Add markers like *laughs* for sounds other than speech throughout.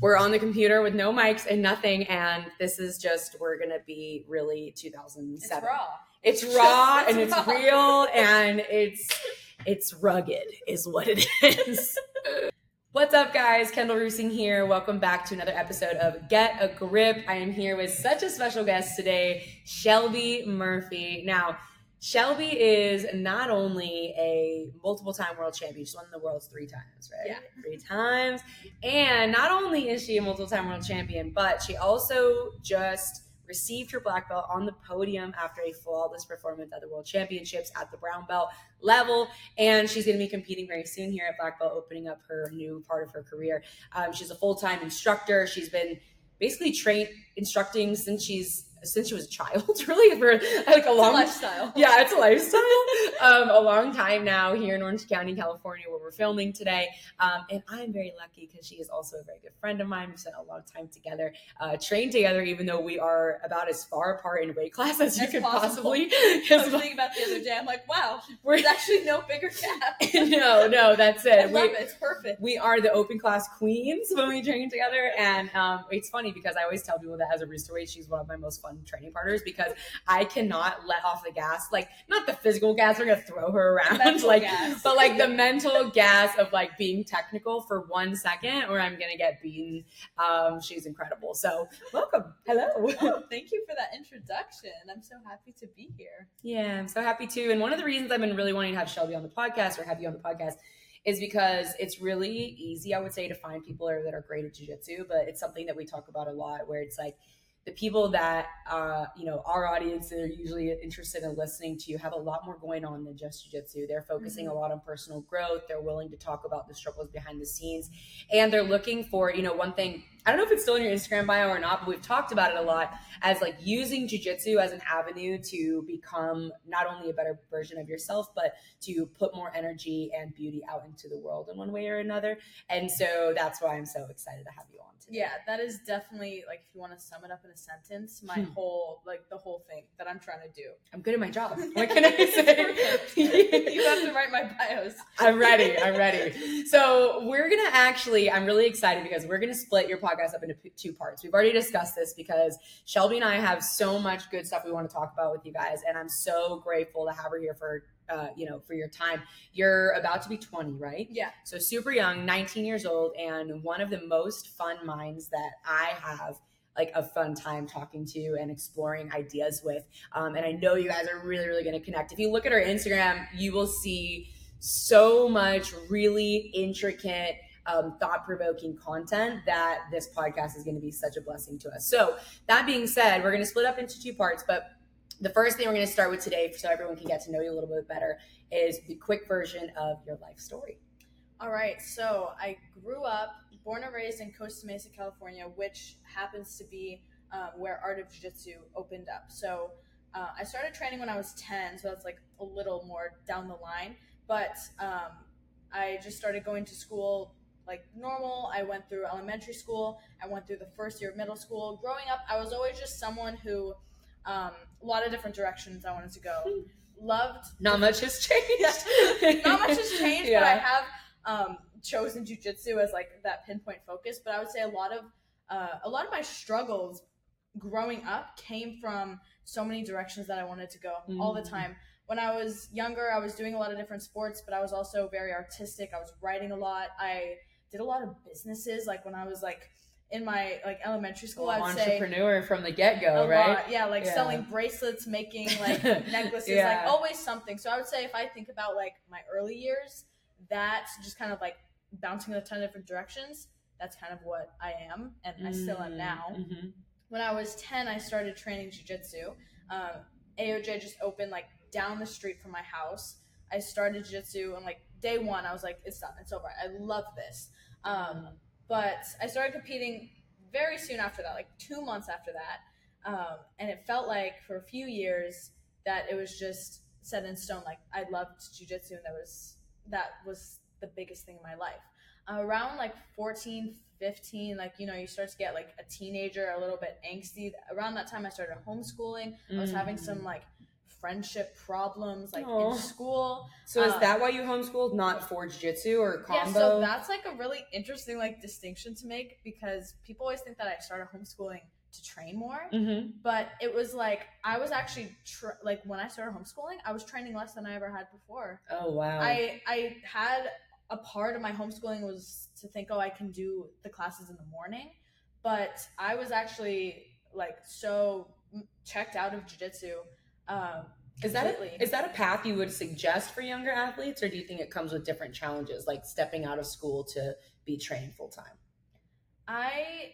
we're on the computer with no mics and nothing, and this is just we're gonna be really 2007. It's raw. *laughs* It's It's raw just- and it's it's raw. real and it's it's rugged is what it is. *laughs* What's up, guys? Kendall Reusing here. Welcome back to another episode of Get a Grip. I am here with such a special guest today, Shelby Murphey. Now, Shelby is not only a multiple time world champion, she's won the worlds three times, right? Yeah. Three times. And not only is she a multiple time world champion, but she also just received her black belt on the podium after a flawless performance at the world championships at the brown belt level. And she's going to be competing very soon here at black belt, opening up her new part of her career. Um, she's a full time instructor. She's been basically trained instructing since she's since she was a child, *laughs* really, for like a long lifestyle. *laughs* yeah, it's a lifestyle. um, a long time now here in Orange County, California, where we're filming today. Um, and I'm very lucky because she is also a very good friend of mine. We've spent a long time together, uh, trained together, even though we are about as far apart in weight class as you could possible. possibly. *laughs* I was thinking about the other day. I'm like, wow, we're, there's actually no bigger gap. no, no, that's I it. love it. It's perfect. we are the open class queens when we train together. And um, it's funny because I always tell people that as a weight, she's one of my most fun training partners because I cannot let off the gas. Like, not the physical gas, we're to throw her around. Like, gas. but like the mental gas of like being technical for one second or I'm to get beaten. Um, she's incredible. So, welcome. Hello. Oh, *laughs* thank you for that introduction. I'm so happy to be here. Yeah, I'm so happy too. And one of the reasons I've been really wanting to have Shelby on the podcast or have you on the podcast is because it's really easy, I would say, to find people that are, that are great at jujitsu, but it's something that we talk about a lot where it's like the people that, uh, you know, our audience that are usually interested in listening to have a lot more going on than just jujitsu. They're focusing a lot on personal growth. They're willing to talk about the struggles behind the scenes. And they're looking for, you know, one thing, I don't know if it's still in your Instagram bio or not, but we've talked about it a lot as like using jujitsu as an avenue to become not only a better version of yourself, but to put more energy and beauty out into the world in one way or another. And so that's why I'm so excited to have you on today. Yeah, that is definitely like if you want to sum it up in a sentence, my Hmm. whole like the whole thing that I'm trying to do. I'm good at my job. *laughs* What can I say? you have to write my bios. I'm ready. I'm ready. So we're gonna actually. I'm really excited because we're gonna split your podcast up into two parts. We've already discussed this because Shelby and I have so much good stuff we want to talk about with you guys, and I'm so grateful to have her here for. Uh, you know, for your time. You're about to be 20, right? Yeah. So super young, 19 years old, and one of the most fun minds that I have like a fun time talking to and exploring ideas with. Um, and I know you guys are really, really going to connect. If you look at her Instagram, you will see so much really intricate, um, thought provoking content that this podcast is going to be such a blessing to us. So, that being said, we're going to split up into two parts, but the first thing we're going to start with today, so everyone can get to know you a little bit better, is the quick version of your life story. All right, so I grew up, born and raised in Costa Mesa, California, which happens to be um, where Art of Jiu Jitsu opened up. So uh, I started training when I was 10, so that's like a little more down the line. But um, I just started going to school like normal. I went through elementary school, I went through the first year of middle school. Growing up, I was always just someone who, um, a lot of different directions I wanted to go. Loved Not much has changed. not much has changed, Yeah. but I have um, chosen jujitsu as like that pinpoint focus. But I would say a lot of uh, a lot of my struggles growing up came from so many directions that I wanted to go all the Mm. time. When I was younger, I was doing a lot of different sports, but I was also very artistic. I was writing a lot. I did a lot of businesses. Like when I was like in my like elementary school, Well, say entrepreneur from the get go, right? lot. Yeah, like Yeah. selling bracelets, making like *laughs* necklaces, Yeah. like always something. So I would say if I think about like my early years, that's just kind of like bouncing in a ton of different directions. That's kind of what I am, and I still am now. Mhm. When I was 10, I started training jujitsu. Um, AOJ just opened like down the street from my house. I started jiu-jitsu and like day one, I was like, it's done, it's over. I love this. Um, but I started competing very soon after that, like two months after that. Um, and it felt like for a few years that it was just set in stone. Like I loved jujitsu, and that was that was the biggest thing in my life. Uh, around like 14, 15, like you know, you start to get like a teenager, a little bit angsty. Around that time, I started homeschooling. I was having some Mm. like friendship problems like Aw. in school. So is Um, that why you homeschooled, not for jiu-jitsu or combo? Yeah, so that's like a really interesting like distinction to make because people always think that I started homeschooling to train more, hmm but it was like I was actually tr- like when I started homeschooling, I was training less than I ever had before. Oh wow. I I had a part of my homeschooling was to think, oh, I can do the classes in the morning, but I was actually like so checked out of jujitsu. Um, Is that a, is that a path you would suggest for younger athletes, or do you think it comes with different challenges, like stepping out of school to be trained full time? I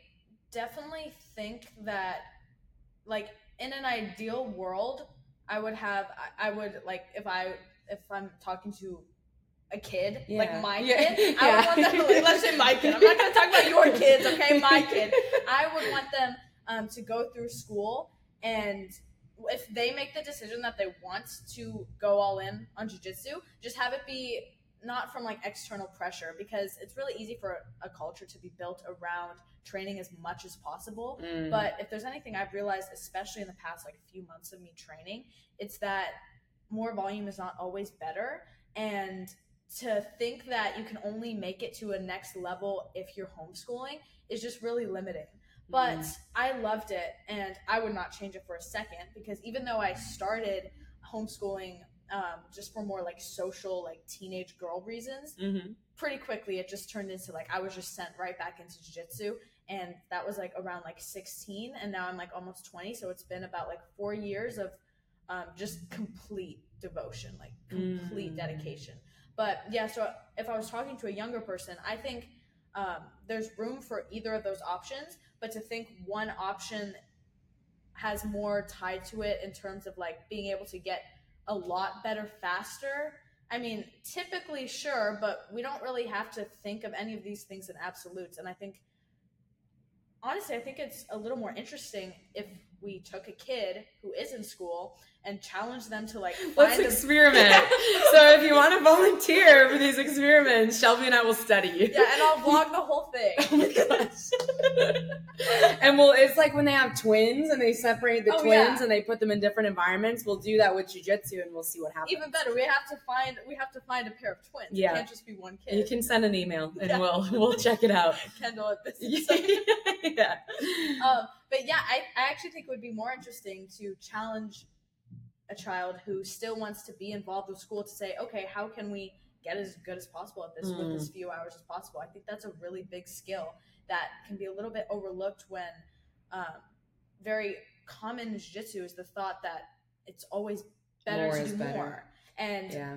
definitely think that, like, in an ideal world, I would have, I, would like if I if I'm talking to a kid, Yeah. like my Yeah. kid, *laughs* I would want them. Let's say my kid. I'm not going to talk about your kids, okay? My *laughs* kid. I would want them um, to go through school and if they make the decision that they want to go all in on jujitsu, just have it be not from like external pressure because it's really easy for a culture to be built around training as much as possible. Mm. But if there's anything I've realized, especially in the past like few months of me training, it's that more volume is not always better. And to think that you can only make it to a next level if you're homeschooling is just really limiting. But Mm. I loved it and I would not change it for a second because even though I started homeschooling um, just for more like social, like teenage girl reasons, Mhm. pretty quickly it just turned into like I was just sent right back into jiu-jitsu and that was like around like 16 and now I'm like almost 20 so it's been about like 4 years of um, just complete devotion like complete Mm. dedication but yeah so if I was talking to a younger person I think um, there's room for either of those options but to think one option has more tied to it in terms of like being able to get a lot better faster I mean, typically, sure, but we don't really have to think of any of these things in absolutes. And I think, honestly, I think it's a little more interesting if we took a kid who is in school and challenged them to like Let's experiment. *laughs* so if you want to volunteer for these experiments, Shelby and I will study you. yeah, and I'll *laughs* vlog the whole thing. Oh my gosh. *laughs* and well, it's like when they have twins and they separate the Oh, twins yeah. and they put them in different environments. We'll do that with jujitsu and we'll see what happens. Even better, we have to find we have to find a pair of twins. Yeah. It can't just be one kid. You can send an email and Yeah. we'll we'll check it out. Kendall at this. yeah. um, but yeah, I, I actually think it would be more interesting to challenge a child who still wants to be involved with school to say, okay, how can we get as good as possible at this with Mm. as few hours as possible? I think that's a really big skill that can be a little bit overlooked when um, very common in jiu-jitsu is the thought that it's always better More to do better. more. And yeah.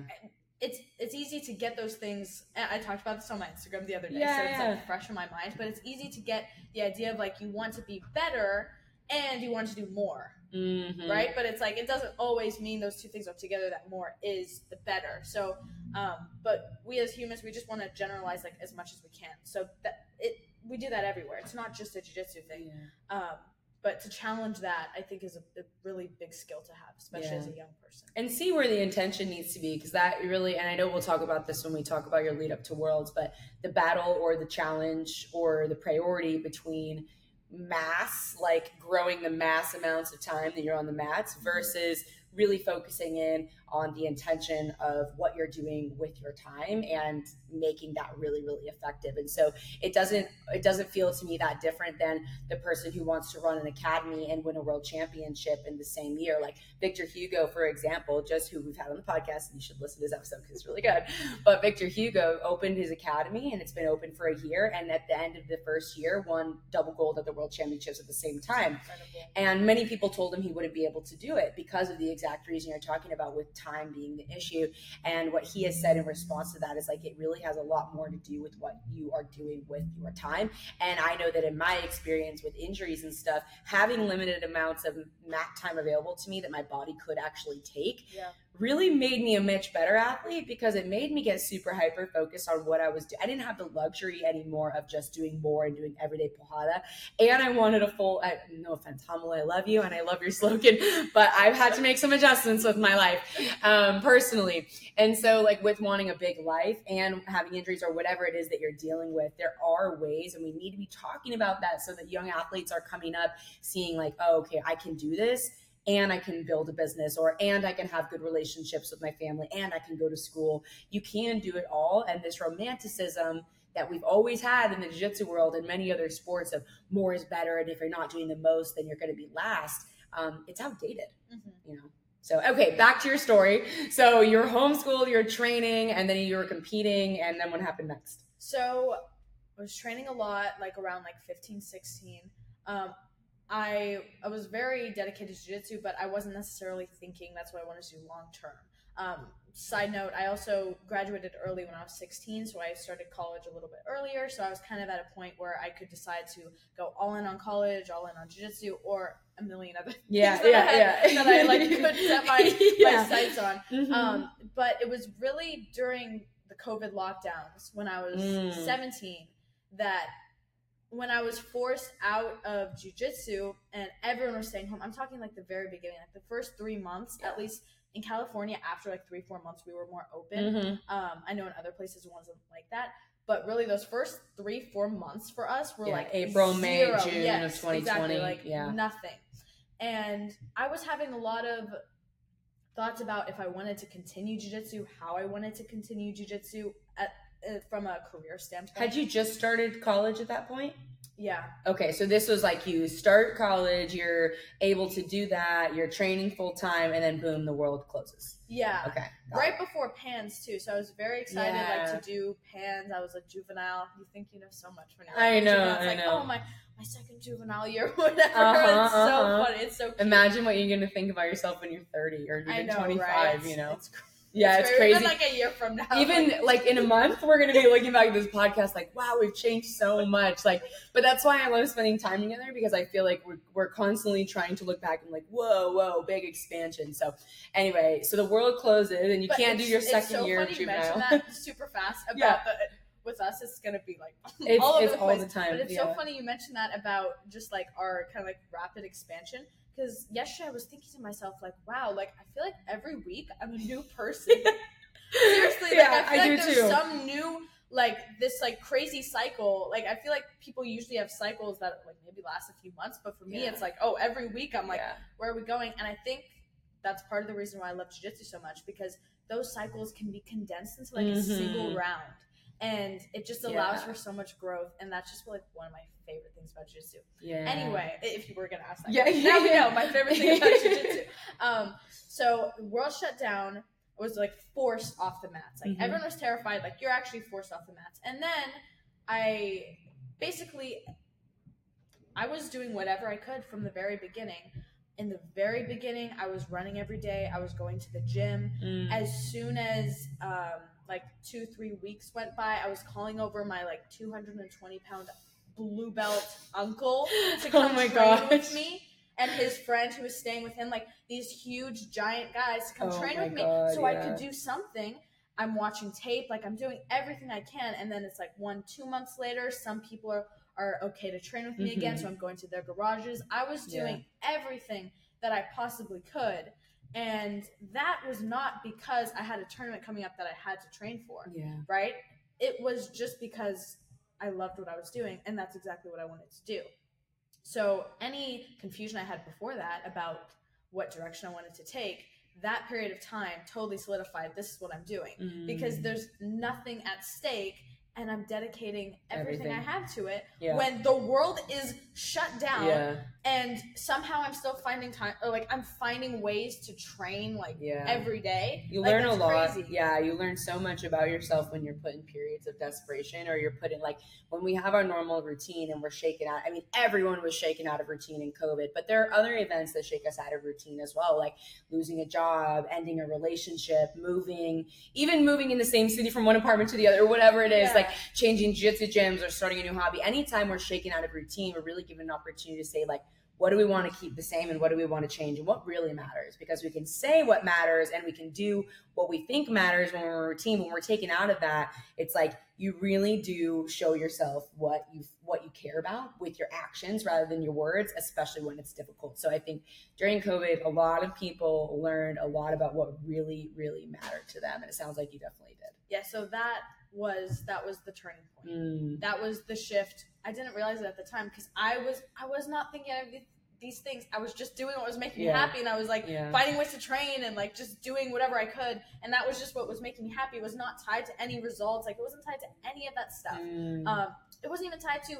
It's easy to get those things. I talked about this on my Instagram the other day, Yeah, so it's yeah. like fresh in my mind. But it's easy to get the idea of like you want to be better and you want to do more, Mhm. right? But it's like it doesn't always mean those two things are together. That more is the better. So, um, but we as humans, we just want to generalize like as much as we can. So that it we do that everywhere. It's not just a jujitsu thing. Yeah. Um, but to challenge that, I think is a, a really big skill to have, especially Yeah. as a young person. and see where the intention needs to be because that really and i know we'll talk about this when we talk about your lead up to worlds but the battle or the challenge or the priority between mass like growing the mass amounts of time that you're on the mats versus really focusing in on the intention of what you're doing with your time and making that really really effective and so it doesn't it doesn't feel to me that different than the person who wants to run an academy and win a world championship in the same year like Victor Hugo, for example, just who we've had on the podcast, and you should listen to this episode because it's really good. But Victor Hugo opened his academy, and it's been open for a year. And at the end of the first year, won double gold at the World Championships at the same time. Incredible. And many people told him he wouldn't be able to do it because of the exact reason you're talking about, with time being the issue. And what he has said in response to that is like it really has a lot more to do with what you are doing with your time. And I know that in my experience with injuries and stuff, having limited amounts of mat time available to me that my body could actually take Yeah. Really made me a much better athlete because it made me get super hyper focused on what I was doing. I didn't have the luxury anymore of just doing more and doing everyday pojada. And I wanted a full, I, no offense, Hamala, I love you and I love your slogan, *laughs* but I've had to make some adjustments with my life um, personally. And so, like, with wanting a big life and having injuries or whatever it is that you're dealing with, there are ways, and we need to be talking about that so that young athletes are coming up seeing, like, oh, okay, I can do this and I can build a business or and I can have good relationships with my family and I can go to school. You can do it all. And this romanticism that we've always had in the jiu-jitsu world and many other sports of more is better and if you're not doing the most then you're going to be last um, it's outdated Mhm. you know so okay back to your story so you're homeschooled you're training and then you were competing and then what happened next So I was training a lot, like around like 15, 16. Um, I I was very dedicated to jiu-jitsu, but I wasn't necessarily thinking that's what I wanted to do long term. Um, side note, I also graduated early when I was 16, so I started college a little bit earlier. So I was kind of at a point where I could decide to go all in on college, all in on jiu-jitsu, or a million other yeah things that I yeah had- yeah *laughs* that I like *laughs* could set my, Yeah. my sights on. Mhm. Um, but it was really during the COVID lockdowns when I was Mm. 17 that when I was forced out of jujitsu and everyone was staying home, I'm talking like the very beginning, like the first three months, at least in California, after like three, four months, we were more open. Mhm. Um, I know in other places it wasn't like that. But really, those first three, four months for us were Yeah, like April, May, zero. June of 2020, Exactly, like yeah. nothing. And I was having a lot of thoughts about if I wanted to continue jujitsu, how I wanted to continue jujitsu at uh, from a career standpoint. had you just started college at that point Yeah, Okay, so this was like you start college, you're able to do that, you're training full time, and then boom, the world closes. yeah. Okay, Right before Pans too, so I was very excited Yeah. like to do Pans. I was a juvenile. You think you know so much when you're I know, juvenile. It's I like, know. Oh my, my second juvenile year, *laughs* whatever. Uh-huh, it's so uh-huh. funny. It's so. Cute. Imagine what you're gonna think about yourself when you're 30 or even know, 25. right? You know, it's, cr- yeah, it's Even, crazy. like a year from now, even *laughs* like in a month we're gonna be looking back at this podcast like wow we've changed so much like but that's why i love spending time together because i feel like we're, we're constantly trying to look back and like whoa whoa big expansion so anyway so the world closes and you But can't do your second so year of funny you mention juvenile that *laughs* super fast about Yeah. With us, it's gonna be like *laughs* it's, all over it's the all the time But it's yeah. so funny you mentioned that about just like our kind of like rapid expansion. Because yesterday I was thinking to myself, like, wow, like I feel like every week I'm a new person. *laughs* Seriously, like I feel I like there's too. some new like this like crazy cycle. Like I feel like people usually have cycles that like maybe last a few months, but for me Yeah. it's like, oh, every week I'm like, Yeah. where are we going? And I think that's part of the reason why I love jiu-jitsu so much because those cycles can be condensed into like a single Mhm. round. And it just allows Yeah. for so much growth, and that's just like one of my favorite things about jiu-jitsu. yeah Anyway, if you were gonna ask that, Yeah, question. now we know my favorite thing about *laughs* jiu-jitsu. Um, so world shut down. Was like forced off the mats. Like Mhm. everyone was terrified. Like you're actually forced off the mats. And then I basically I was doing whatever I could from the very beginning. In the very beginning, I was running every day. I was going to the gym. Mm. As soon as um, like two, three weeks went by, I was calling over my like 220 pound blue belt uncle *laughs* to oh come my train gosh with me and his friend who was staying with him, like these huge giant guys to come Oh train with me God, so I could do something. I'm watching tape, like I'm doing everything I can, and then it's like one, two months later, some people are, are okay to train with me again, Mhm. so I'm going to their garages. I was Yeah. doing everything that I possibly could. And that was not because I had a tournament coming up that I had to train for yeah right? It was just because I loved what I was doing, and that's exactly what I wanted to do. So, any confusion I had before that about what direction I wanted to take, that period of time totally solidified this is what I'm doing because Mm. there's nothing at stake and I'm dedicating everything, I have to it yeah when the world is shut down yeah and somehow I'm still finding time or like I'm finding ways to train like yeah every day. You Like, learn a lot. crazy. Yeah, you learn so much about yourself when you're put in periods of desperation or you're put in like when we have our normal routine and we're shaken out. I mean, everyone was shaken out of routine in COVID, but there are other events that shake us out of routine as well, like losing a job, ending a relationship, moving, even moving in the same city from one apartment to the other, or whatever it is, Yeah. Like changing jiu-jitsu gyms or starting a new hobby. Anytime we're shaking out of routine, we're really given an opportunity to say like, what do we want to keep the same and what do we want to change and what really matters? Because we can say what matters and we can do what we think matters when we're in routine. When we're taken out of that it's like you really do show yourself what you what you care about with your actions rather than your words especially when it's difficult. So i think during covid a lot of people learned a lot about what really really mattered to them and it sounds like you definitely did. Yeah, so that was that was the turning point. Mm, That was the shift. I didn't realize it at the time because I was I was not thinking of these- things. I was just doing what was making Yeah. me happy, and I was like Yeah. finding ways to train and like just doing whatever I could, and that was just what was making me happy. It was not tied to any results. Like it wasn't tied to any of that stuff. Mm. Um, it wasn't even tied to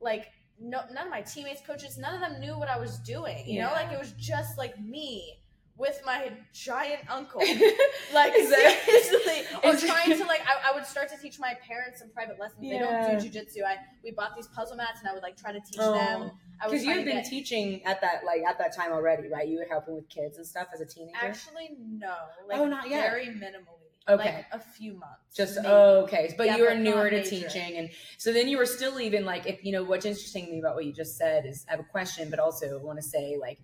like no none of my teammates, coaches, none of them knew what I was doing. You know, like it was just like me with my giant uncle. *laughs* Like Exactly. seriously, *laughs* or trying to *laughs* like I, I would start to teach my parents some private lessons. They don't do jujitsu. I we bought these puzzle mats and I would like try to teach Oh. them. I was Because you had been get, teaching at that like at that time already, right? You were helping with kids and stuff as a teenager. actually no, like Oh, not yet. very minimally. Okay. like a few months. Just maybe. okay, but Yeah, you were but newer to major. teaching, and so then you were still even like if you know what's interesting to me about what you just said is I have a question, but also want to say like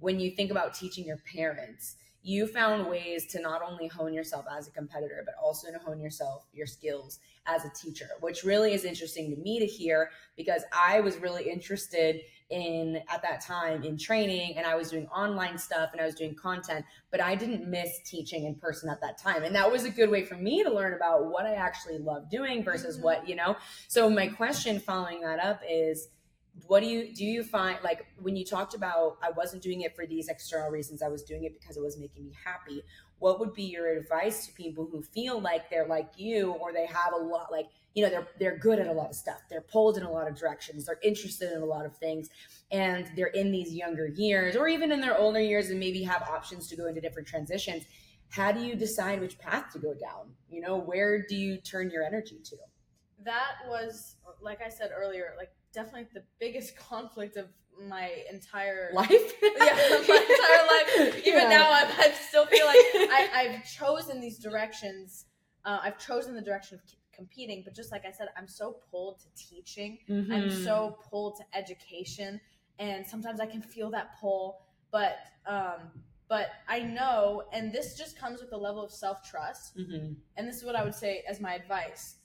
when you think about teaching your parents, you found ways to not only hone yourself as a competitor, but also to hone yourself your skills as a teacher, which really is interesting to me to hear because I was really interested in at that time in training and I was doing online stuff and I was doing content, but I didn't miss teaching in person at that time. And that was a good way for me to learn about what I actually love doing versus Mhm. what, you know. So my question following that up is what do you do you find like when you talked about I wasn't doing it for these external reasons, I was doing it because it was making me happy. What would be your advice to people who feel like they're like you or they have a lot like you know they're they're good at a lot of stuff they're pulled in a lot of directions they're interested in a lot of things and they're in these younger years or even in their older years and maybe have options to go into different transitions how do you decide which path to go down you know where do you turn your energy to that was like I said earlier, like definitely the biggest *laughs* conflict of my entire *laughs* life yeah, my entire life. Even Yeah. now, I'm, I still feel like I, *laughs* I've chosen these directions. Uh, I've chosen the direction of competing, but just like I said, I'm so pulled to teaching. I'm Mhm. so pulled to education, and sometimes I can feel that pull. But um, but I know, and this just comes with a level of self trust. Mhm. And this is what I would say as my advice: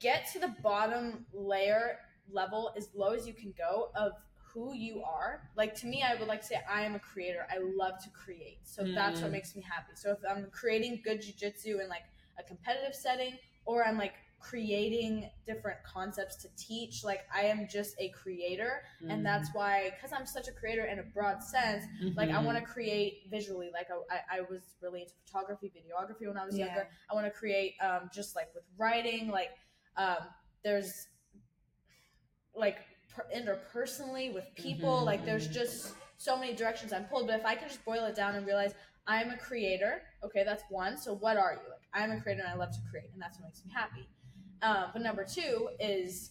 get to the bottom layer level as low as you can go of who you are. Like to me, I would like to say I am a creator. I love to create, so that's what Mm. makes me happy. So if I'm creating good jujitsu in like a competitive setting, or I'm like creating different concepts to teach, like I am just a creator, and that's why because I'm such a creator in a broad sense. Like I want to create visually. Like I, I, I was really into photography, videography when I was Yeah. younger. I want to create um, just like with writing. Like um, there's like per- interpersonally with people. Mhm, Like there's mhm. just so many directions I'm pulled. But if I can just boil it down and realize I'm a creator, okay, that's one. So what are you? Like I'm a creator and I love to create, and that's what makes me happy. Um, but number two is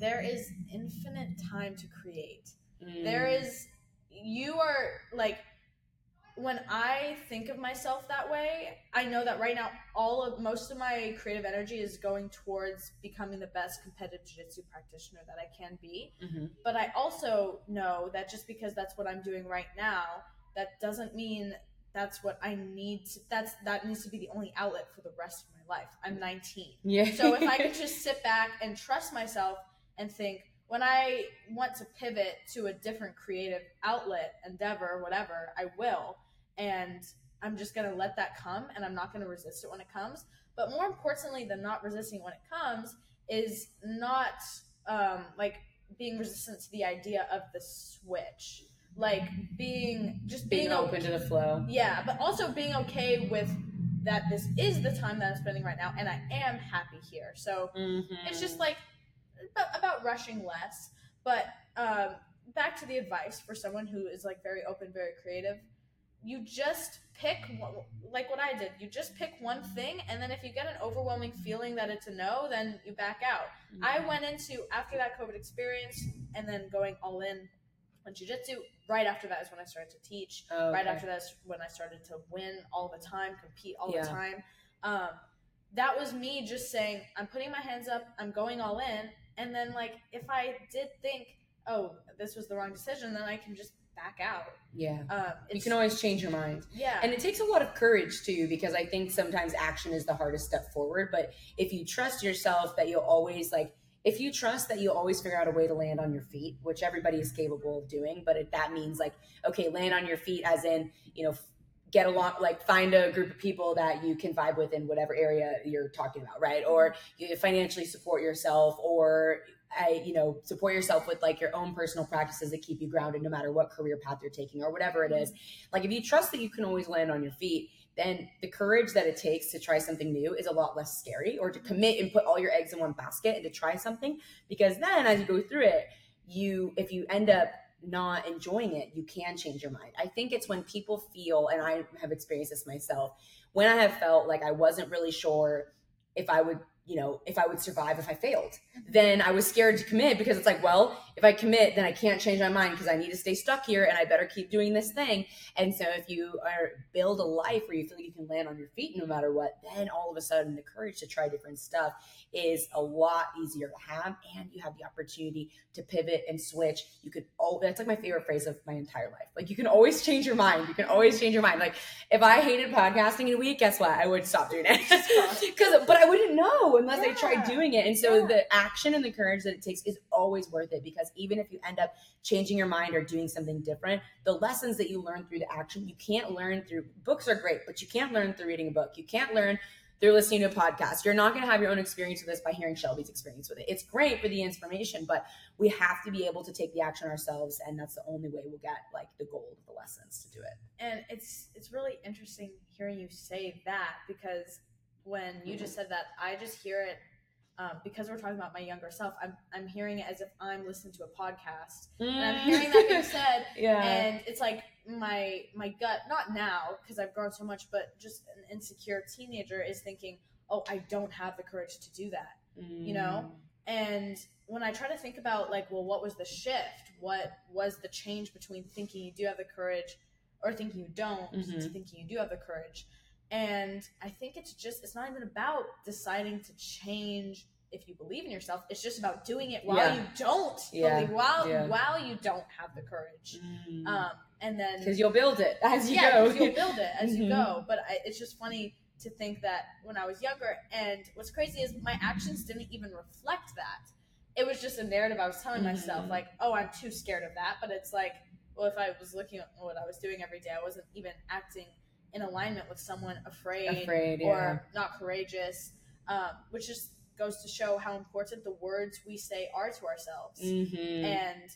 there is infinite time to create Mm. there is you are like when i think of myself that way i know that right now all of most of my creative energy is going towards becoming the best competitive jiu-jitsu practitioner that i can be. Mhm. but i also know that just because that's what i'm doing right now that doesn't mean that's what i need to that's that needs to be the only outlet for the rest of my life. I'm 19 yeah. So if I could *laughs* just sit back and trust myself and think, when I want to pivot to a different creative outlet, endeavor, whatever, I will. And I'm just going to let that come and I'm not going to resist it when it comes. But more importantly than not resisting when it comes is not um, like being resistant to the idea of the switch. Like being just being being, open to the flow yeah, but also being okay with that this is the time that I'm spending right now and I am happy here. So it's just like about, about rushing less. But um, back to the advice for someone who is like very open, very creative. You just pick one, like what I did. You just pick one thing, and then if you get an overwhelming feeling that it's a no, then you back out. Mm-hmm. I went into after that COVID experience, and then going all in on jujitsu. Right after that is when I started to teach. Oh, Right after that is when I started to win all the time, compete all Yeah. the time. Um, that was me just saying, I'm putting my hands up, I'm going all in, and then like if I did think, oh, this was the wrong decision, then I can just back out. yeah Um, you can always change your mind yeah, And it takes a lot of courage too, because I think sometimes action is the hardest step forward. But if you trust yourself that you'll always like, if you trust that you'll always figure out a way to land on your feet, which everybody is capable of doing, but it, that means like, okay, land on your feet as in, you know, get along like find a group of people that you can vibe with in whatever area you're talking about right or you financially support yourself or I, you know, support yourself with like your own personal practices that keep you grounded no matter what career path you're taking or whatever it is. Like if you trust that you can always land on your feet, then the courage that it takes to try something new is a lot less scary or to commit and put all your eggs in one basket and to try something because then as you go through it, you if you end up not enjoying it, you can change your mind. I think it's when people feel, and I have experienced this myself, when I have felt like I wasn't really sure if I would you know, if I would survive if I failed. Mm-hmm. Then I was scared to commit because it's like, well, if I commit, then I can't change my mind because I need to stay stuck here and I better keep doing this thing. And so if you are build a life where you feel like you can land on your feet no matter what, then all of a sudden the courage to try different stuff is a lot easier to have and you have the opportunity to pivot and switch. You could oh that's like my favorite phrase of my entire life. Like you can always change your mind. You can always change your mind. Like if I hated podcasting in a week, guess what? I would stop doing it. *laughs* Cuz but I wouldn't know unless yeah. I try doing it. And so yeah. the action and the courage that it takes is always worth it because even if you end up changing your mind or doing something different, the lessons that you learn through the action, you can't learn through books are great, but you can't learn through reading a book. You can't learn through listening to a podcast. You're not going to have your own experience with this by hearing Shelby's experience with it. It's great for the information, but we have to be able to take the action ourselves, and that's the only way we'll get like the gold of the lessons to do it. And it's it's really interesting hearing you say that because when you just said that, I just hear it um, because we're talking about my younger self, I'm, I'm hearing it as if I'm listening to a podcast, mm. and I'm hearing that being *laughs* said, yeah. and it's like my my gut, not now because I've grown so much, but just an insecure teenager is thinking, oh, I don't have the courage to do that, mm. you know. Mm. And when I try to think about like, well, what was the shift? What was the change between thinking you do have the courage or thinking you don't mm-hmm. to thinking you do have the courage? And I think it's just, it's not even about deciding to change if you believe in yourself. It's just about doing it while yeah. you don't yeah. believe, while, yeah. while you don't have the courage. Mm. Um, and then. Because you'll build it as you yeah, go. you'll build it as mm-hmm. you go. But I, it's just funny to think that when I was younger, and what's crazy is my actions didn't even reflect that. It was just a narrative I was telling mm-hmm. myself, like, oh, I'm too scared of that. But it's like, well, if I was looking at what I was doing every day, I wasn't even acting in alignment with someone afraid, afraid yeah. or not courageous, um, which just goes to show how important the words we say are to ourselves. Mm-hmm. And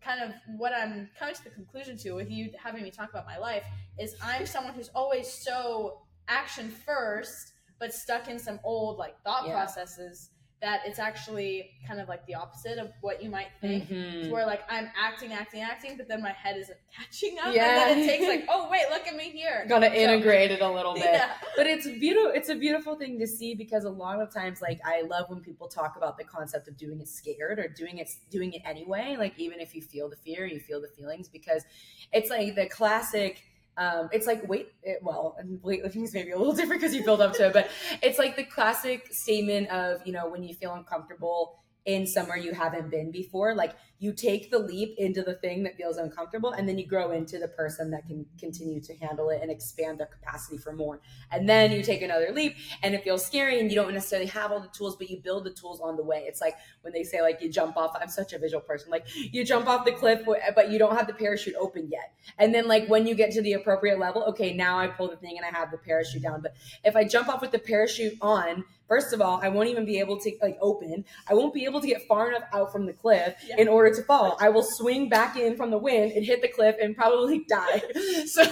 kind of what I'm coming to the conclusion to with you having me talk about my life is I'm someone who's always so action first, but stuck in some old like thought yeah. processes that it's actually kind of like the opposite of what you might think. Mm-hmm. where like I'm acting, acting, acting, but then my head isn't *laughs* catching up. Yeah. And then it takes like, oh wait, look at me here. *laughs* Gotta so, integrate it a little bit. Yeah. But it's beautiful it's a beautiful thing to see because a lot of times like I love when people talk about the concept of doing it scared or doing it doing it anyway. Like even if you feel the fear, you feel the feelings because it's like the classic um, it's like wait, it, well, weightlifting maybe a little *laughs* different because you build up to it, but it's like the classic statement of you know when you feel uncomfortable in somewhere you haven't been before. Like you take the leap into the thing that feels uncomfortable and then you grow into the person that can continue to handle it and expand their capacity for more. And then you take another leap and it feels scary and you don't necessarily have all the tools, but you build the tools on the way. It's like when they say like you jump off, I'm such a visual person. Like you jump off the cliff, but you don't have the parachute open yet. And then like when you get to the appropriate level, okay, now I pull the thing and I have the parachute down. But if I jump off with the parachute on, First of all, I won't even be able to like open. I won't be able to get far enough out from the cliff yeah. in order to fall. I will swing back in from the wind and hit the cliff and probably *laughs* die. *laughs* so,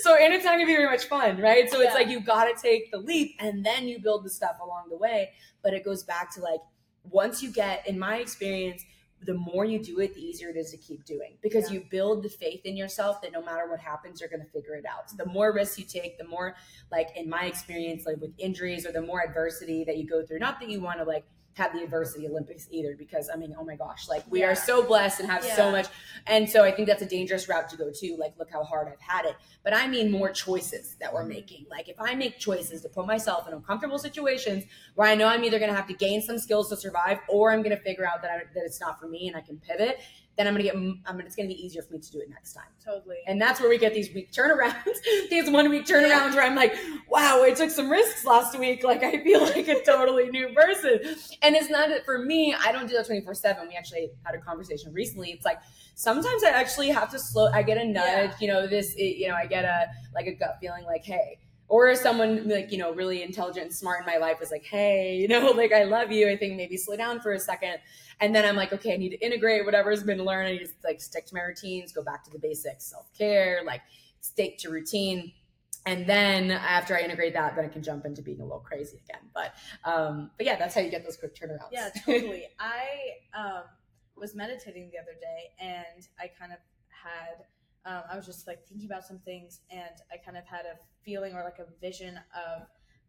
so and it's not gonna be very much fun, right? So it's like you gotta take the leap and then you build the stuff along the way. But it goes back to like once you get, in my experience, the more you do it, the easier it is to keep doing because yeah. you build the faith in yourself that no matter what happens, you're going to figure it out. So the mm-hmm. more risks you take, the more, like in my experience, like with injuries or the more adversity that you go through, not that you want to like have the adversity Olympics either because I mean, oh my gosh, like we yeah. are so blessed and have yeah. so much. And so I think that's a dangerous route to go to. Like, look how hard I've had it. But I mean more choices that we're mm-hmm. making. Like if I make choices to put myself in uncomfortable situations where I know I'm either gonna have to gain some skills to survive or I'm gonna figure out that I, that it's not for me and I can pivot then I'm gonna get. I'm gonna, it's gonna be easier for me to do it next time. Totally. And that's where we get these week turnarounds, *laughs* these one week turnarounds where I'm like, wow, I took some risks last week. Like I feel *laughs* like a totally new person. And it's not that for me, I don't do that 24 seven. We actually had a conversation recently. It's like, sometimes I actually have to slow, I get a nudge, Yeah. you know, this, it, you know, I get a, like a gut feeling like, Hey, or someone like, you know, really intelligent and smart in my life was like, Hey, *laughs* you know, like I love you. I think maybe slow down for a second. And then I'm like, okay, I need to integrate whatever's been learned. I need to like stick to my routines, go back to the basics, self care, like stick to routine. And then after I integrate that, then I can jump into being a little crazy again. But um, but yeah, that's how you get those quick turnarounds. Yeah, totally. *laughs* I um, was meditating the other day, and I kind of had. Um, I was just like thinking about some things, and I kind of had a feeling or like a vision of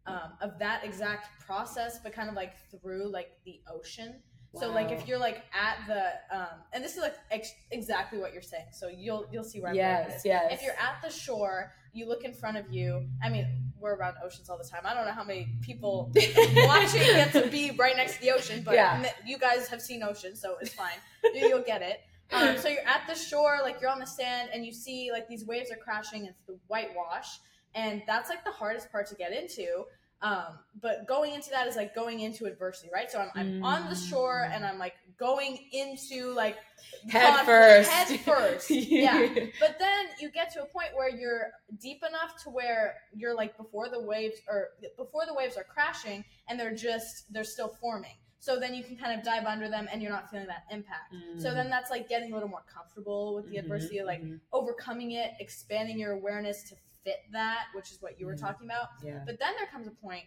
um, of that exact process, but kind of like through like the ocean. So like if you're like at the um, and this is like ex- exactly what you're saying. So you'll you'll see where I'm going yes, yes. If you're at the shore, you look in front of you. I mean, we're around oceans all the time. I don't know how many people *laughs* watching get to be right next to the ocean, but Yeah. you guys have seen oceans, so it's fine. You'll get it. Um, so you're at the shore, like you're on the sand, and you see like these waves are crashing. It's the whitewash, and that's like the hardest part to get into. Um, but going into that is like going into adversity, right? So I'm, I'm on the shore, and I'm like going into like head first. head first, *laughs* yeah. But then you get to a point where you're deep enough to where you're like before the waves or before the waves are crashing and they're just they're still forming. So then you can kind of dive under them and you're not feeling that impact. So then that's like getting a little more comfortable with the Mhm, adversity, like mhm. overcoming it, expanding your awareness to fit that, which is what you were Mhm. talking about. yeah. But then there comes a point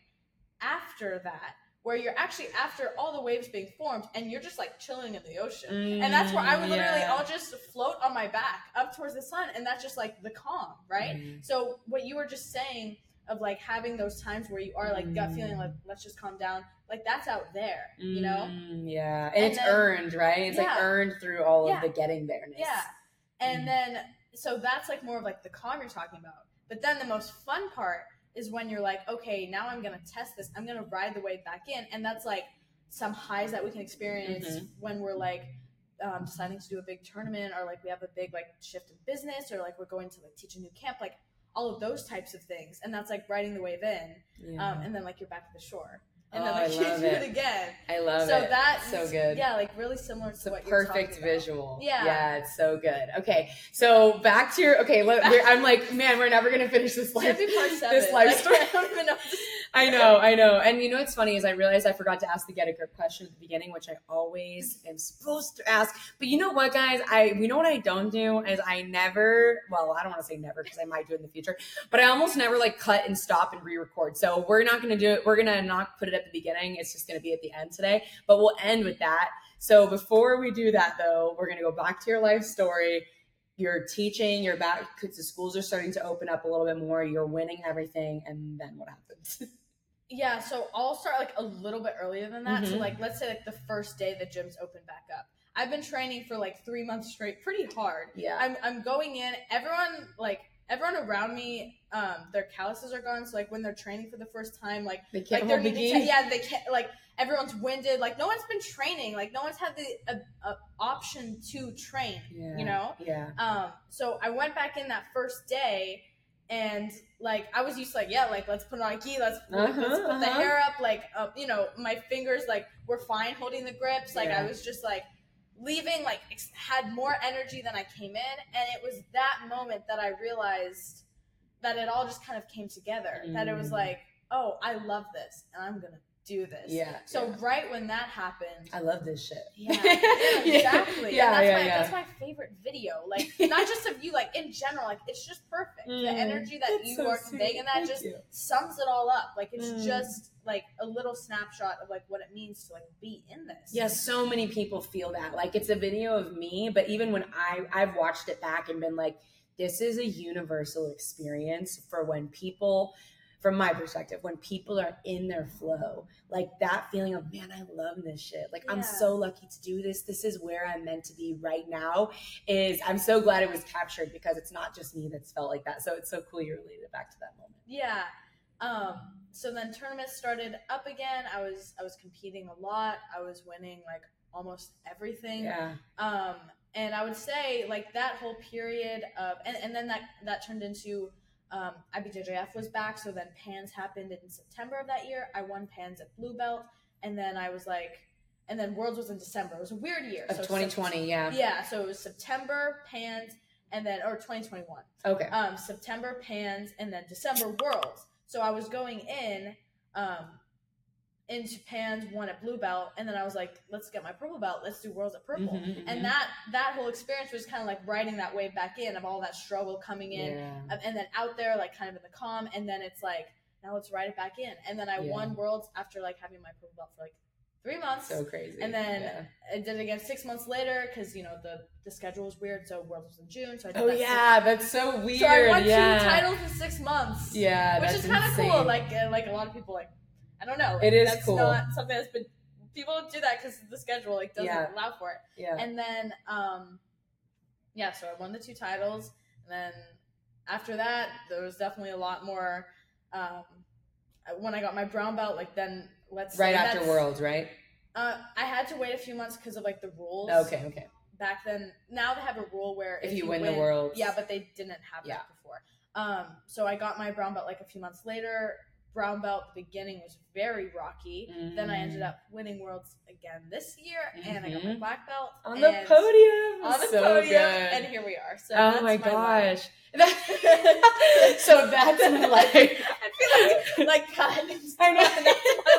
after that where you're actually after all the waves being formed and you're just like chilling in the ocean. And that's where I would literally, Mm, Yeah. I'll just float on my back up towards the sun, and that's just like the calm, right? Mhm. So what you were just saying of like having those times where you are like gut feeling like let's just calm down, like that's out there, you know? Mm, yeah, and, And it's then- earned, right? It's like earned through all Yeah. of the getting there. Yeah. And Mhm. then so that's like more of like the calm you're talking about. But then the most fun part is when you're like, okay, now I'm gonna test this. I'm gonna ride the wave back in, and that's like some highs that we can experience Mhm. when we're like um, deciding to do a big tournament, or like we have a big like shift in business, or like we're going to like teach a new camp, like all of those types of things. And that's like riding the wave in, Yeah. um, and then like you're back at the shore, and Oh, then I *laughs* like you do it. it again. I love so it. So that's so good. Yeah, like really similar to It's what perfect visual. Yeah. Yeah, it's so good. Okay, so back to your okay. I'm like, man, we're never gonna finish this life. Can't be part seven. This life story. I don't even know. I know, I know. And you know what's funny is I realized I forgot to ask the get a grip question at the beginning, which I always am supposed to ask. But you know what, guys? I we know what I don't do is I never. Well, I don't want to say never because I might do it in the future, but I almost never like cut and stop and re-record. So we're not gonna do it. We're gonna not put it at the beginning. It's just gonna be at the end today. But we'll end with that. So before we do that, though, we're gonna go back to your life story. You're teaching. You're back because the schools are starting to open up a little bit more. You're winning everything, and then what happens? *laughs* Yeah, so I'll start like a little bit earlier than that. So Mhm. like let's say like the first day the gyms open back up. I've been training for like three months straight, pretty hard. Yeah. I'm I'm going in. Everyone like everyone around me, um, their calluses are gone. So like when they're training for the first time, like They can't like they're hold the to, yeah they can't like everyone's winded. Like no one's been training. Like no one's had the uh, uh, option to train. Yeah. You know. Yeah. Um, so I went back in that first day, and like I was used to like yeah, like let's put on a gi, let's Uh-huh, let's put the uh-huh. hair up, like uh, you know my fingers like were fine holding the grips, like I was just like leaving like ex- had more energy than I came in, and it was that moment that I realized that it all just kind of came together. That it was Mm. like oh I love this, and I'm gonna do this. Yeah, So yeah. right when that happened, I love this shit. yeah, *laughs* yeah, exactly. Yeah, that's yeah, my yeah. that's my favorite video. Like *laughs* not just of you, like in general, like it's just perfect. Mm, the energy that you so are conveying in that just you. sums it all up. Like it's Mm. just like a little snapshot of like what it means to like be in this. Yeah, so many people feel that. Like it's a video of me, but even when I I've watched it back and been like, this is a universal experience for when people from my perspective, when people are in their flow, like that feeling of, man, I love this shit. Like, I'm so lucky to do this. This is where I'm meant to be right now. Is I'm so glad it was captured because it's not just me that's felt like that. So it's so cool you related it back to that moment. Yeah. Um, so then tournaments started up again. I was I was competing a lot. I was winning like almost everything. Yeah. Um, and I would say like that whole period of, and, and then that that turned into um, IBJJF was back. So then Pans happened in September of that year. I won Pans at blue belt, and then I was like, and then Worlds was in December. It was a weird year. Of So 2020, yeah. Yeah. So it was September Pans, and then or 2021 Okay. um, September Pans, and then December Worlds. So I was going in um, into Pans, one at blue belt, and then I was like, let's get my purple belt. Let's do Worlds at purple. Mhm, mhm. And that that whole experience was kind of like riding that wave back in of all that struggle coming in, yeah. and then out there like kind of in the calm, and then it's like now let's ride it back in. And then I Yeah. won Worlds after like having my purple belt for like three months. so crazy. and then Yeah. I did it again six months later because you know the the schedule was weird. So Worlds was in June, so I did Oh that six- yeah, that's so weird. so I won two titles in six months. Yeah, which is kind of cool. Like like a lot of people like I don't know. It is that's cool. Not something that's been people don't that because the schedule like doesn't Yeah. allow for it. yeah. And then um, yeah, so I won the two titles, and then after that there was definitely a lot more. Um, when I got my brown belt, like then let's right after Worlds, right? Uh, I had to wait a few months because of like the rules. Okay, okay. Back then, now they have a rule where If you win the Worlds. yeah, but they didn't have Yeah. that before. Um, so I got my brown belt like a few months later. Brown belt, the beginning was very rocky. Then I ended Mm. up winning worlds again this year, and I got my Mhm. black belt on the podium. On the so podium, good. and here we are. So oh that's my life. gosh. *laughs* *laughs* so that's my *laughs* life. I feel like like God, I know. that's my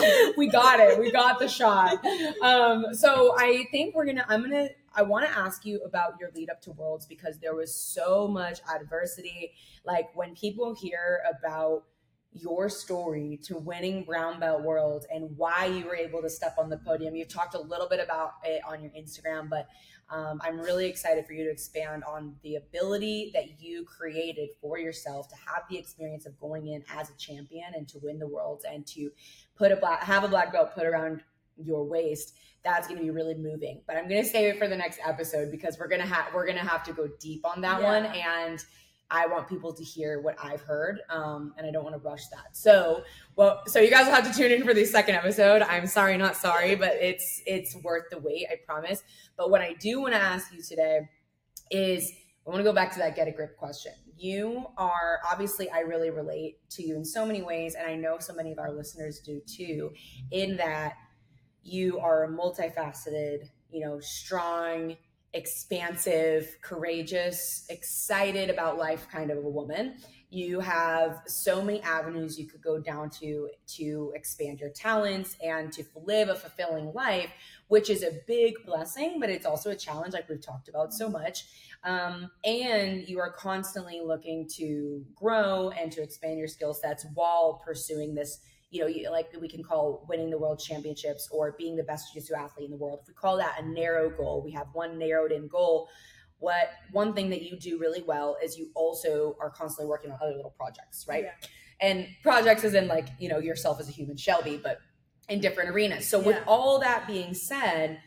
life. We got it. We got the shot. Um, so I think we're gonna. I'm gonna. I want to ask you about your lead up to Worlds because there was so much adversity. Like when people hear about your story to winning brown belt world and why you were able to step on the podium. You've talked a little bit about it on your Instagram, but um, I'm really excited for you to expand on the ability that you created for yourself to have the experience of going in as a champion and to win the world and to put a black have a black belt put around your waist that's going to be really moving but i'm going to save it for the next episode because we're going to have we're going to have to go deep on that Yeah. one and i want people to hear what i've heard um, and i don't want to rush that. So well so you guys will have to tune in for the second episode. I'm sorry not sorry but it's it's worth the wait i promise. But what i do want to ask you today is I want to go back to that get a grip question. You are obviously, I really relate to you in so many ways, and I know so many of our listeners do too, in that you are a multifaceted, you know, strong, expansive, courageous, excited about life kind of a woman. You have so many avenues you could go down to to expand your talents and to live a fulfilling life, which is a big blessing, but it's also a challenge, like we've talked about so much um, and you are constantly looking to grow and to expand your skill sets while pursuing this you know you, like we can call winning the world championships or being the best jiu-jitsu athlete in the world. If we call that a narrow goal we have one narrowed in goal. What one thing that you do really well is you also are constantly working on other little projects right? Yeah. and projects is in like you know yourself as a human shelby but in different arenas. So with all that being said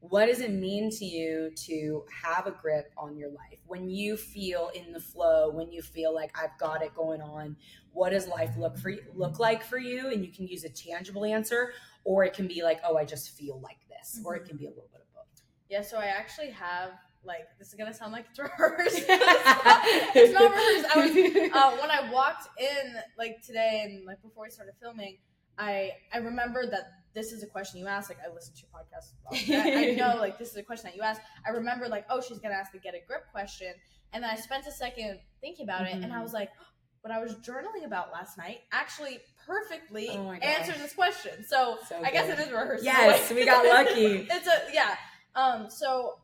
what does it mean to you to have a grip on your life when you feel in the flow when you feel like i've got it going on what does life look for you, look like for you and you can use a tangible answer or it can be like oh i just feel like this or it Mhm. can be a little bit of both Yeah, so I actually have like this is gonna sound like it's rehearsed. *laughs* it's not rehearsed. I was uh, *laughs* when I walked in like today and like before we started filming, I I remembered that this is a question you asked. Like I listened to your podcast. *laughs* I, know like this is a question that you asked. I remember like oh she's gonna ask the get a grip question, and then I spent a second thinking about it, and I Mhm. was like, *gasps* what I was journaling about last night actually perfectly Oh answered this question. So, So I guess it is a Yes, we got *laughs* lucky. it's a yeah. Um, so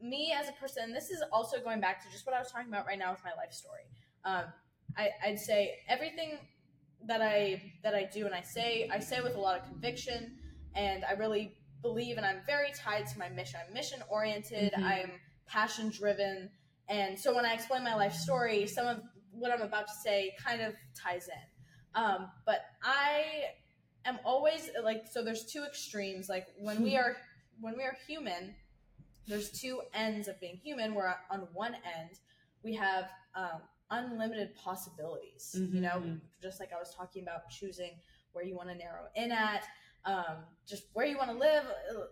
me as a person, this is also going back to just what I was talking about right now with my life story. Um, I, I'd say everything that I that I do and I say I say with a lot of conviction, and I really believe, and I'm very tied to my mission. I'm mission oriented. Mhm. I'm passion driven, and so when I explain my life story, some of what I'm about to say kind of ties in. Um, but I am always like so. There's two extremes. Like when we *laughs* are when we are human, there's two ends of being human. Where on one end we have um, unlimited possibilities. You know, just like I was talking about choosing where you want to narrow in at. um, just where you want to live.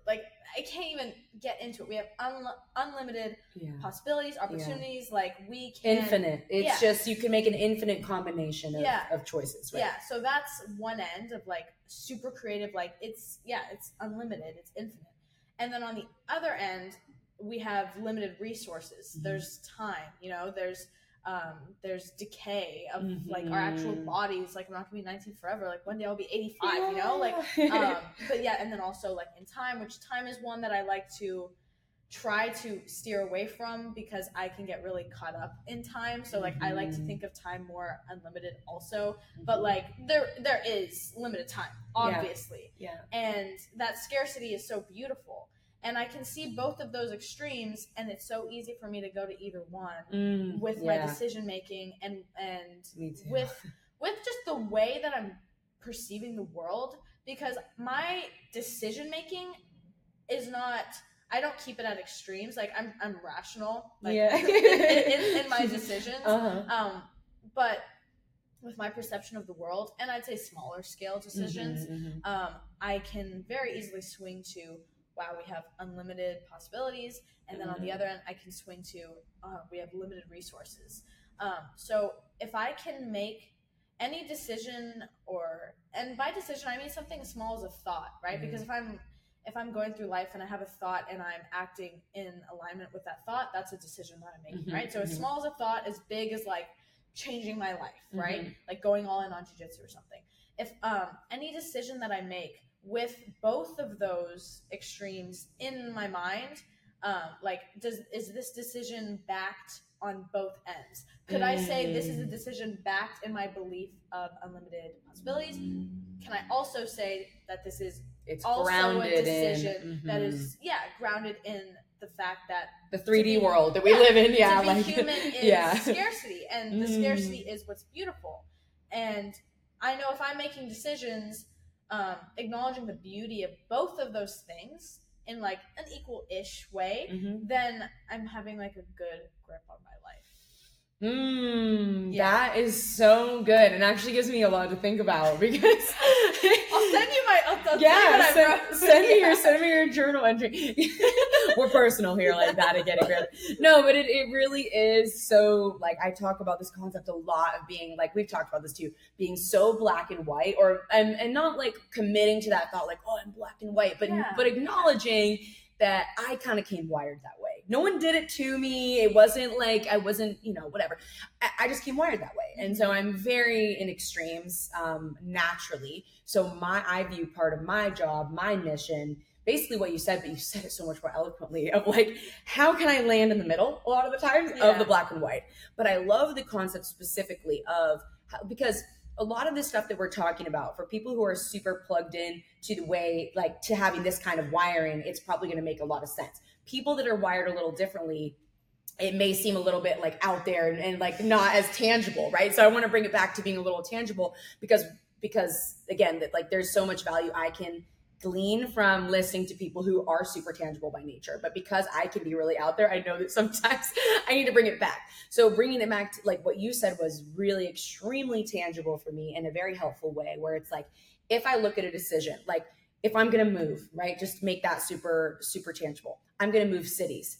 Like I can't even get into it. We have un- unlimited yeah. possibilities, opportunities. Like we can infinite. It's Yeah. just you can make an infinite combination of, Yeah. of choices, right? Yeah, so that's one end of like super creative. Like it's yeah, it's unlimited, it's infinite. And then on the other end, we have limited resources. Mhm. There's time, you know. There's um, there's decay of like our actual Mhm. bodies. Like I'm not gonna be 19 forever. Like one day I'll be 85. You know, like um, *laughs* but yeah, and then also like in time, which time is one that I like to try to steer away from because I can get really caught up in time. So like I like to Mhm. think of time more unlimited also, but like there there is limited time, obviously. yeah. And that scarcity is so beautiful. And I can see both of those extremes and it's so easy for me to go to either one Mm, with my decision making and and with *laughs* with just the way that I'm perceiving the world because my decision making is not I don't keep it at extremes like I'm I'm rational like Yeah. *laughs* in, in, in my *laughs* decisions uh-huh. um but with my perception of the world and I'd say smaller scale decisions Mhm, mhm. um I can very easily swing to wow we have unlimited possibilities and then on the Mhm. other end I can swing to uh, we have limited resources um, so if I can make any decision or and by decision I mean something as small as a thought, right? Mhm. Because if I'm if I'm going through life and I have a thought and I'm acting in alignment with that thought, that's a decision that I'm making, Mhm, right? So as mhm. small as a thought, as big as like changing my life, right? Mhm. Like going all in on jujitsu or something. If um, any decision that I make with both of those extremes in my mind, um, like does is this decision backed on both ends? Could I say this is a Mm. decision backed in my belief of unlimited possibilities? Can I also say that this is It's also grounded a decision in that mhm. is yeah grounded in the fact that the 3D be- world that we yeah, live in. Yeah, like human *laughs* is yeah. scarcity, and the Mm. scarcity is what's beautiful. And I know if I'm making decisions, um, acknowledging the beauty of both of those things in like an equal-ish way, Mhm. then I'm having like a good grip on my life. Mm, Yeah. That is so good, and actually gives me a lot to think about *laughs* because I'll send you my. I'll, I'll yeah, send, send me your *laughs* send me your journal entry. *laughs* We're personal here, like that again. No, but it, it really is so like I talk about this concept a lot of being like we've talked about this too, being so black and white, or and and not like committing to that thought like oh I'm black and white, but Yeah. but acknowledging that I kind of came wired that way. No one did it to me. It wasn't like I wasn't you know whatever. I, I just came wired that way, and so I'm very in extremes um, naturally. So my I view part of my job, my mission, basically what you said, but you said it so much more eloquently of like how can I land in the middle a lot of the times Yeah. of the black and white. But I love the concept specifically of how, because a lot of this stuff that we're talking about for people who are super plugged in to the way like to having this kind of wiring, it's probably going to make a lot of sense. People that are wired a little differently it may seem a little bit like out there and, and like not as tangible right? So i want to bring it back to being a little tangible because because again that like there's so much value i can glean from listening to people who are super tangible by nature. But because i can be really out there i know that *laughs* sometimes i need to bring it back. So bringing it back to like what you said was really extremely tangible for me in a very helpful way where it's like if i look at a decision like if i'm going to move right just make that super super tangible i'm going to move cities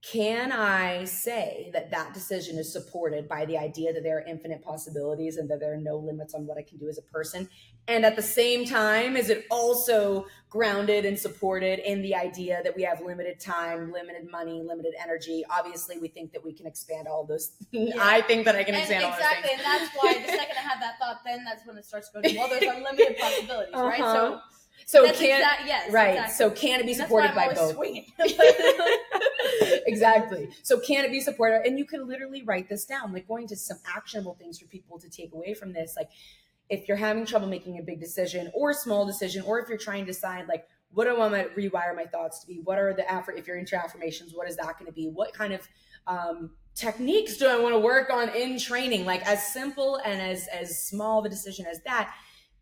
can I say that that decision is supported by the idea that there are infinite possibilities and that there are no limits on what I can do as a person? And at the same time, is it also grounded and supported in the idea that we have limited time, limited money, limited energy? Obviously, we think that we can expand all those. *laughs* I think that I can And expand all those. exactly, and that's why the second I have that thought, then that's when it starts going. Well, there's *laughs* unlimited possibilities, right? Uh-huh. So things. So that's can exact, yes, right? exactly. So can it be supported by both? *laughs* *laughs* Exactly. So can it be supported? And you can literally write this down, like going to some actionable things for people to take away from this. Like if you're having trouble making a big decision or a small decision, or if you're trying to decide like what do I want to rewire my thoughts to be? What are the effort if you're into affirmations, what is that going to be? What kind of um, techniques do I want to work on in training? Like as simple and as as small of a decision as that.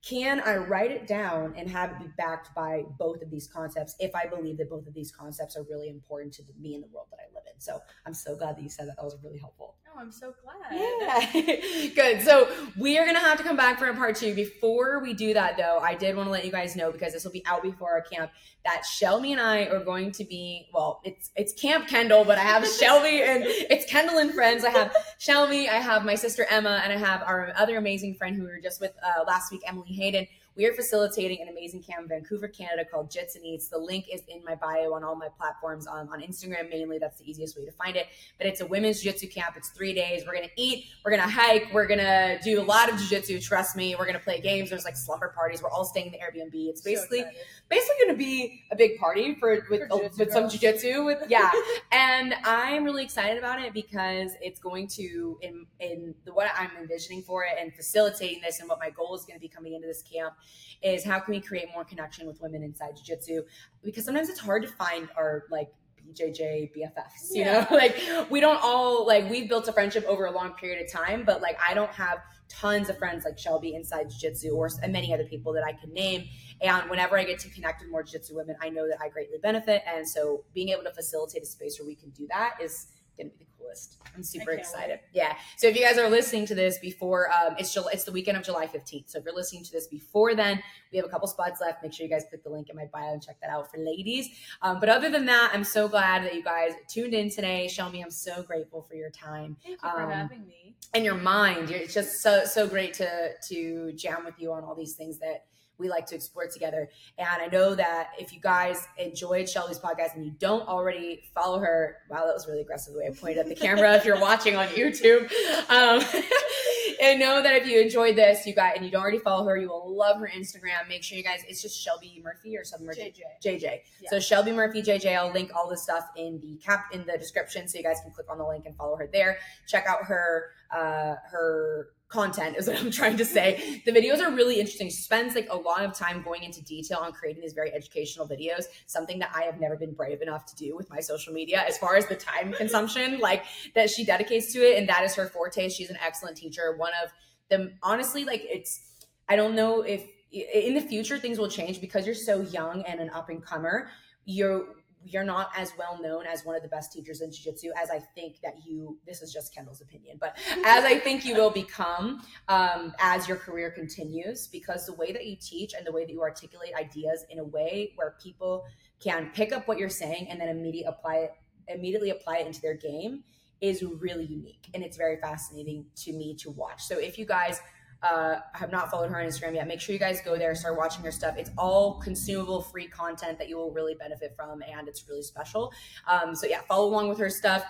Can I write it down and have it be backed by both of these concepts if I believe that both of these concepts are really important to me in the world that I live in? So I'm so glad that you said that. That was really helpful. I'm so glad. Yeah. *laughs* Good. So we are gonna have to come back for a part two. Before we do that though, I did want to let you guys know because this will be out before our camp that Shelby and I are going to be well, it's it's Camp Kendall, but I have *laughs* Shelby and it's Kendall and friends. I have Shelby, I have my sister Emma, and I have our other amazing friend who we were just with uh, last week, Emily Hayden we are facilitating an amazing camp in Vancouver, Canada called Jits and Eats. The link is in my bio on all my platforms um, on Instagram mainly. That's the easiest way to find it. But it's a women's jiu-jitsu camp. It's three days. We're gonna eat. We're gonna hike. We're gonna do a lot of jiu-jitsu. Trust me. We're gonna play games. There's like slumber parties. We're all staying in the Airbnb. It's basically so basically going to be a big party for with For jiu-jitsu with some jiu-jitsu with *laughs* yeah and i'm really excited about it because it's going to in in the what i'm envisioning for it and facilitating this and what my goal is going to be coming into this camp is how can we create more connection with women inside jiu-jitsu because sometimes it's hard to find our like BJJ BFFs, you Yeah. know, *laughs* like we don't all like we've built a friendship over a long period of time, but like I don't have tons of friends like Shelby inside jiu-jitsu or and many other people that I can name. And whenever I get to connect with more jiu-jitsu women, I know that I greatly benefit. And so being able to facilitate a space where we can do that is going to be the coolest. I'm super excited. Yeah. So if you guys are listening to this before, um, it's July, it's the weekend of July 15th. So if you're listening to this before then, we have a couple spots left. Make sure you guys click the link in my bio and check that out for ladies. Um, but other than that, I'm so glad that you guys tuned in today. Shelby, I'm so grateful for your time Thank you for Um, having me. and your mind. It's just so so great to to jam with you on all these things that we like to explore together. And I know that if you guys enjoyed Shelby's podcast and you don't already follow her, wow, that was really aggressive the way I pointed at the camera. if you're watching on YouTube, um, *laughs* and know that if you enjoyed this, you got and you don't already follow her, you will love her Instagram. Make sure you guys. It's just Shelby Murphey or something. JJ. JJ. Yeah. So Shelby Murphey JJ. I'll link all this stuff in the cap in the description, so you guys can click on the link and follow her there. Check out her uh, her content is what I'm *laughs* trying to say. The videos are really interesting. She spends like a lot of time going into detail on creating these very educational videos. Something that I have never been brave enough to do with my social media, as far as the time consumption, like that she dedicates to it, and that is her forte. She's an excellent teacher. One of them, honestly, like it's. I don't know if in the future things will change because you're so young and an up and comer you're you're not as well known as one of the best teachers in jiu-jitsu as i think that you this is just kendall's opinion but as i think you will become um, as your career continues because the way that you teach and the way that you articulate ideas in a way where people can pick up what you're saying and then immediately apply it immediately apply it into their game is really unique. And it's very fascinating to me to watch. So if you guys uh, have not followed her on Instagram yet, make sure you guys go there, start watching her stuff. It's all consumable, free content that you will really benefit from, and it's really special. Um, so yeah, follow along with her stuff.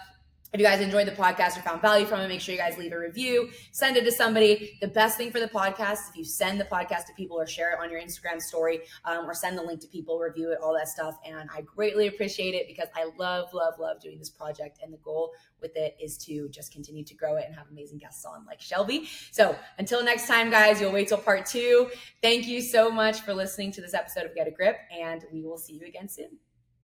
If you guys enjoyed the podcast or found value from it, make sure you guys leave a review, send it to somebody. The best thing for the podcast is if you send the podcast to people or share it on your Instagram story um, or send the link to people, review it, all that stuff. And I greatly appreciate it because I love, love, love doing this project. And the goal with it is to just continue to grow it and have amazing guests on like Shelby. So until next time, guys, you'll wait till part two. Thank you so much for listening to this episode of Get a Grip, and we will see you again soon.